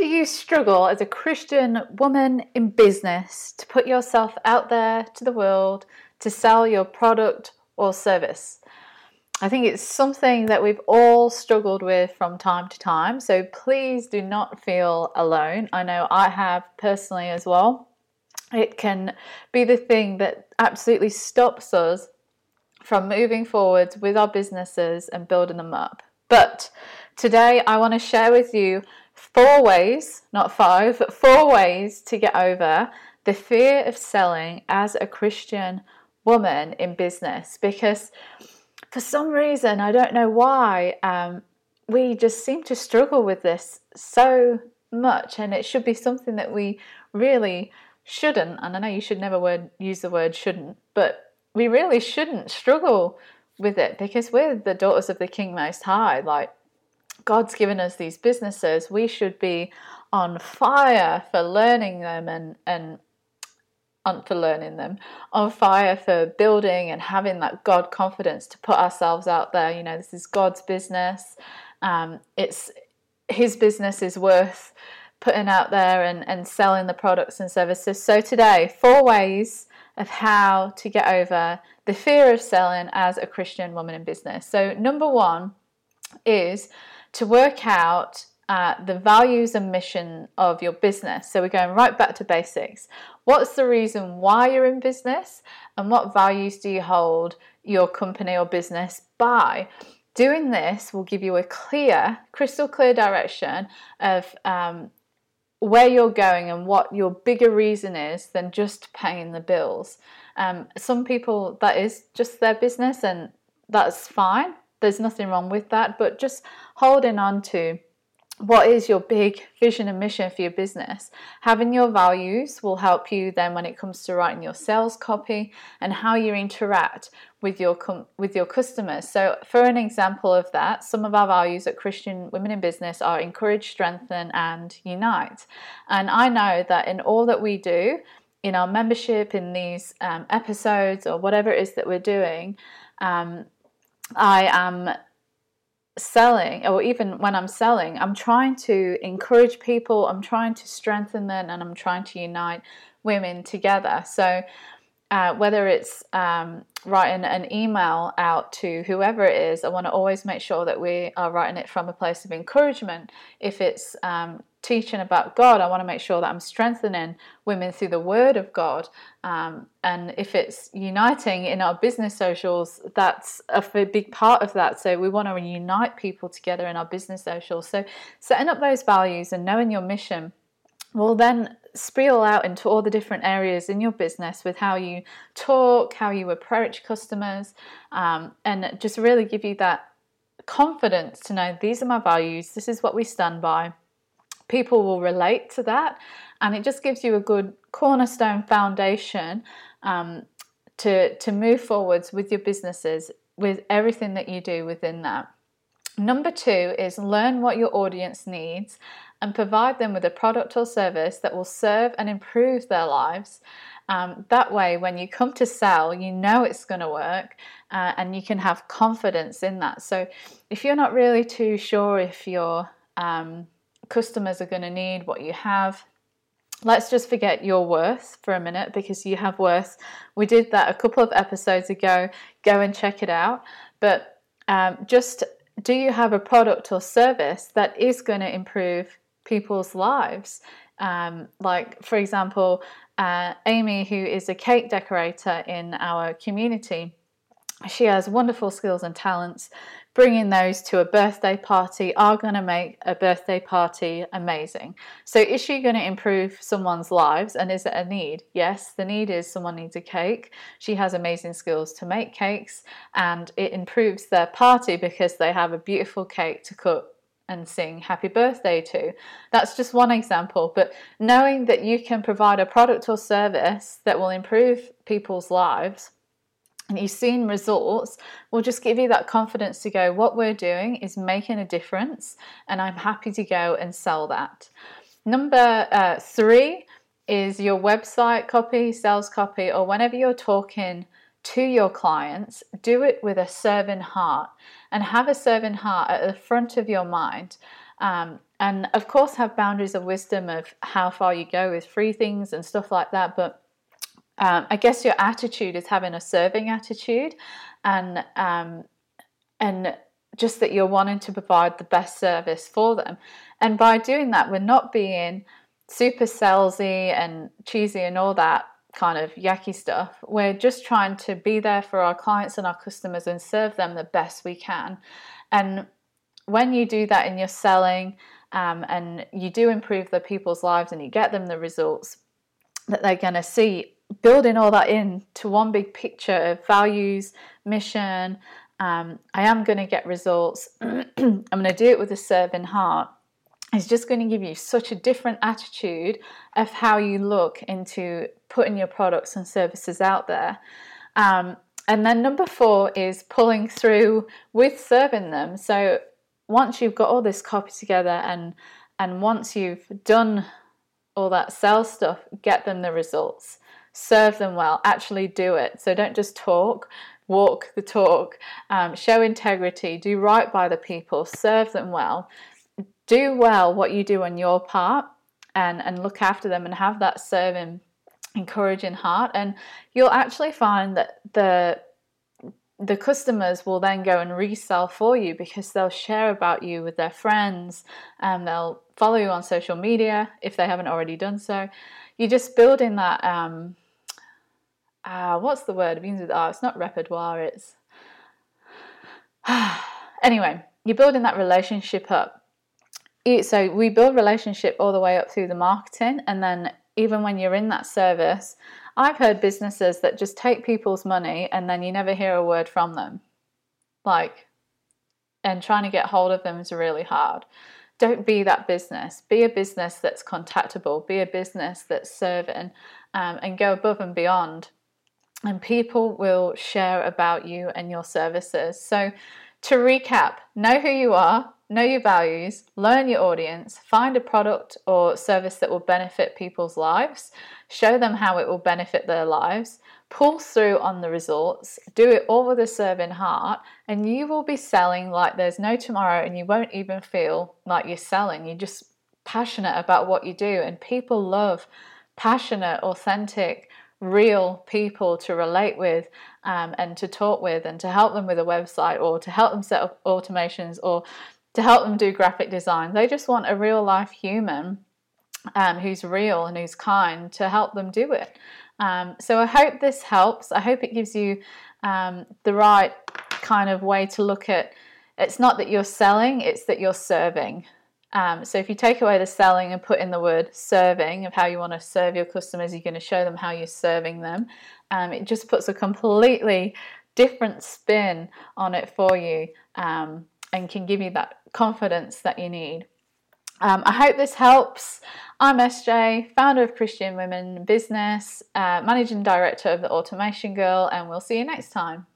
Do you struggle as a Christian woman in business to put yourself out there to the world to sell your product or service? I think it's something that we've all struggled with from time to time, so please do not feel alone. I know I have personally as well. It can be the thing that absolutely stops us from moving forwards with our businesses and building them up. But today I want to share with you four ways, not five, but four ways to get over the fear of selling as a Christian woman in business. Because for some reason, I don't know why, um, we just seem to struggle with this so much, and it should be something that we really shouldn't. And I know you should never word, use the word shouldn't, but we really shouldn't struggle with it because we're the daughters of the King Most High. Like, God's given us these businesses, we should be on fire for learning them and and for learning them, on fire for building and having that God confidence to put ourselves out there. You know, this is God's business. Um, it's His business is worth putting out there and, and selling the products and services. So today, four ways of how to get over the fear of selling as a Christian woman in business. So number one is to work out uh, the values and mission of your business. So we're going right back to basics. What's the reason why you're in business, and what values do you hold your company or business by? Doing this will give you a clear, crystal clear direction of um, where you're going and what your bigger reason is than just paying the bills. Um, some people, that is just their business, and that's fine there's nothing wrong with that, but just holding on to what is your big vision and mission for your business. Having your values will help you then when it comes to writing your sales copy and how you interact with your com- with your customers. So, for an example of that, some of our values at Christian Women in Business are encourage, strengthen, and unite. And I know that in all that we do, in our membership, in these um, episodes, or whatever it is that we're doing. Um, I am selling, or even when I'm selling, I'm trying to encourage people, I'm trying to strengthen them, and I'm trying to unite women together. So, uh, whether it's um, writing an email out to whoever it is, I want to always make sure that we are writing it from a place of encouragement. If it's um, teaching about God, I want to make sure that I'm strengthening women through the Word of God. Um, and if it's uniting in our business socials, that's a big part of that. So we want to unite people together in our business socials. So setting up those values and knowing your mission will then spill out into all the different areas in your business with how you talk, how you approach customers, um, and just really give you that confidence to know these are my values, this is what we stand by people will relate to that, and it just gives you a good cornerstone foundation um, to to move forwards with your businesses with everything that you do within that. Number two is learn what your audience needs and provide them with a product or service that will serve and improve their lives. Um, that way, when you come to sell, you know it's going to work uh, and you can have confidence in that. So, if you're not really too sure if you're um, customers are going to need, what you have. Let's just forget your worth for a minute because you have worth. We did that a couple of episodes ago. Go and check it out. But um, just do you have a product or service that is going to improve people's lives? Um, like, for example, uh, Amy, who is a cake decorator in our community, she has wonderful skills and talents bringing those to a birthday party are going to make a birthday party amazing. So, is she going to improve someone's lives and is it a need? Yes, the need is someone needs a cake. She has amazing skills to make cakes and it improves their party because they have a beautiful cake to cut and sing happy birthday to. That's just one example, but knowing that you can provide a product or service that will improve people's lives and you've seen results will just give you that confidence to go, what we're doing is making a difference, and I'm happy to go and sell that. Number uh, three is your website copy, sales copy, or whenever you're talking to your clients, do it with a serving heart and have a serving heart at the front of your mind. Um, and of course have boundaries of wisdom of how far you go with free things and stuff like that. But um, I guess your attitude is having a serving attitude, and um, and just that you're wanting to provide the best service for them. And by doing that, we're not being super salesy and cheesy and all that kind of yucky stuff. We're just trying to be there for our clients and our customers and serve them the best we can. And when you do that in your selling um, and you do improve the people's lives and you get them the results that they're going to see, building all that in to one big picture of values, mission. Um, I am going to get results. I'm going to do it with a serving heart It's just going to give you such a different attitude of how you look into putting your products and services out there. Um, and then number four is pulling through with serving them. So once you've got all this copy together and and once you've done all that sales stuff, get them the results. Serve them well. Actually do it. So don't just talk. Walk the talk. Um, show integrity. Do right by the people. Serve them well do well what you do on your part and, and look after them and have that serving, encouraging heart. And you'll actually find that the the customers will then go and resell for you because they'll share about you with their friends and they'll follow you on social media if they haven't already done so. You're just building that. Um, uh, what's the word? It begins with R. It's not repertoire. It's anyway. You're building that relationship up so we build relationship all the way up through the marketing and then even when you're in that service i've heard businesses that just take people's money and then you never hear a word from them like and trying to get hold of them is really hard don't be that business. Be a business that's contactable. Be a business that's serving um, and go above and beyond. And people will share about you and your services. So to recap know who you are know your values, learn your audience, find a product or service that will benefit people's lives, show them how it will benefit their lives, pull through on the results, do it all with a serving heart, and you will be selling like there's no tomorrow and you won't even feel like you're selling. You're just passionate about what you do, and people love passionate, authentic, real people to relate with um, and to talk with and to help them with a website or to help them set up automations or to help them do graphic design. They just want a real life human um, who's real and who's kind to help them do it. Um, so I hope this helps. I hope it gives you um, the right kind of way to look at it's not that you're selling, it's that you're serving. Um, so if you take away the selling and put in the word serving of how you want to serve your customers, you're going to show them how you're serving them. Um, it just puts a completely different spin on it for you um, and can give you that confidence that you need. Um, I hope this helps. I'm SJ, founder of Christian Women Business, uh, managing director of the Automation Girl, and we'll see you next time.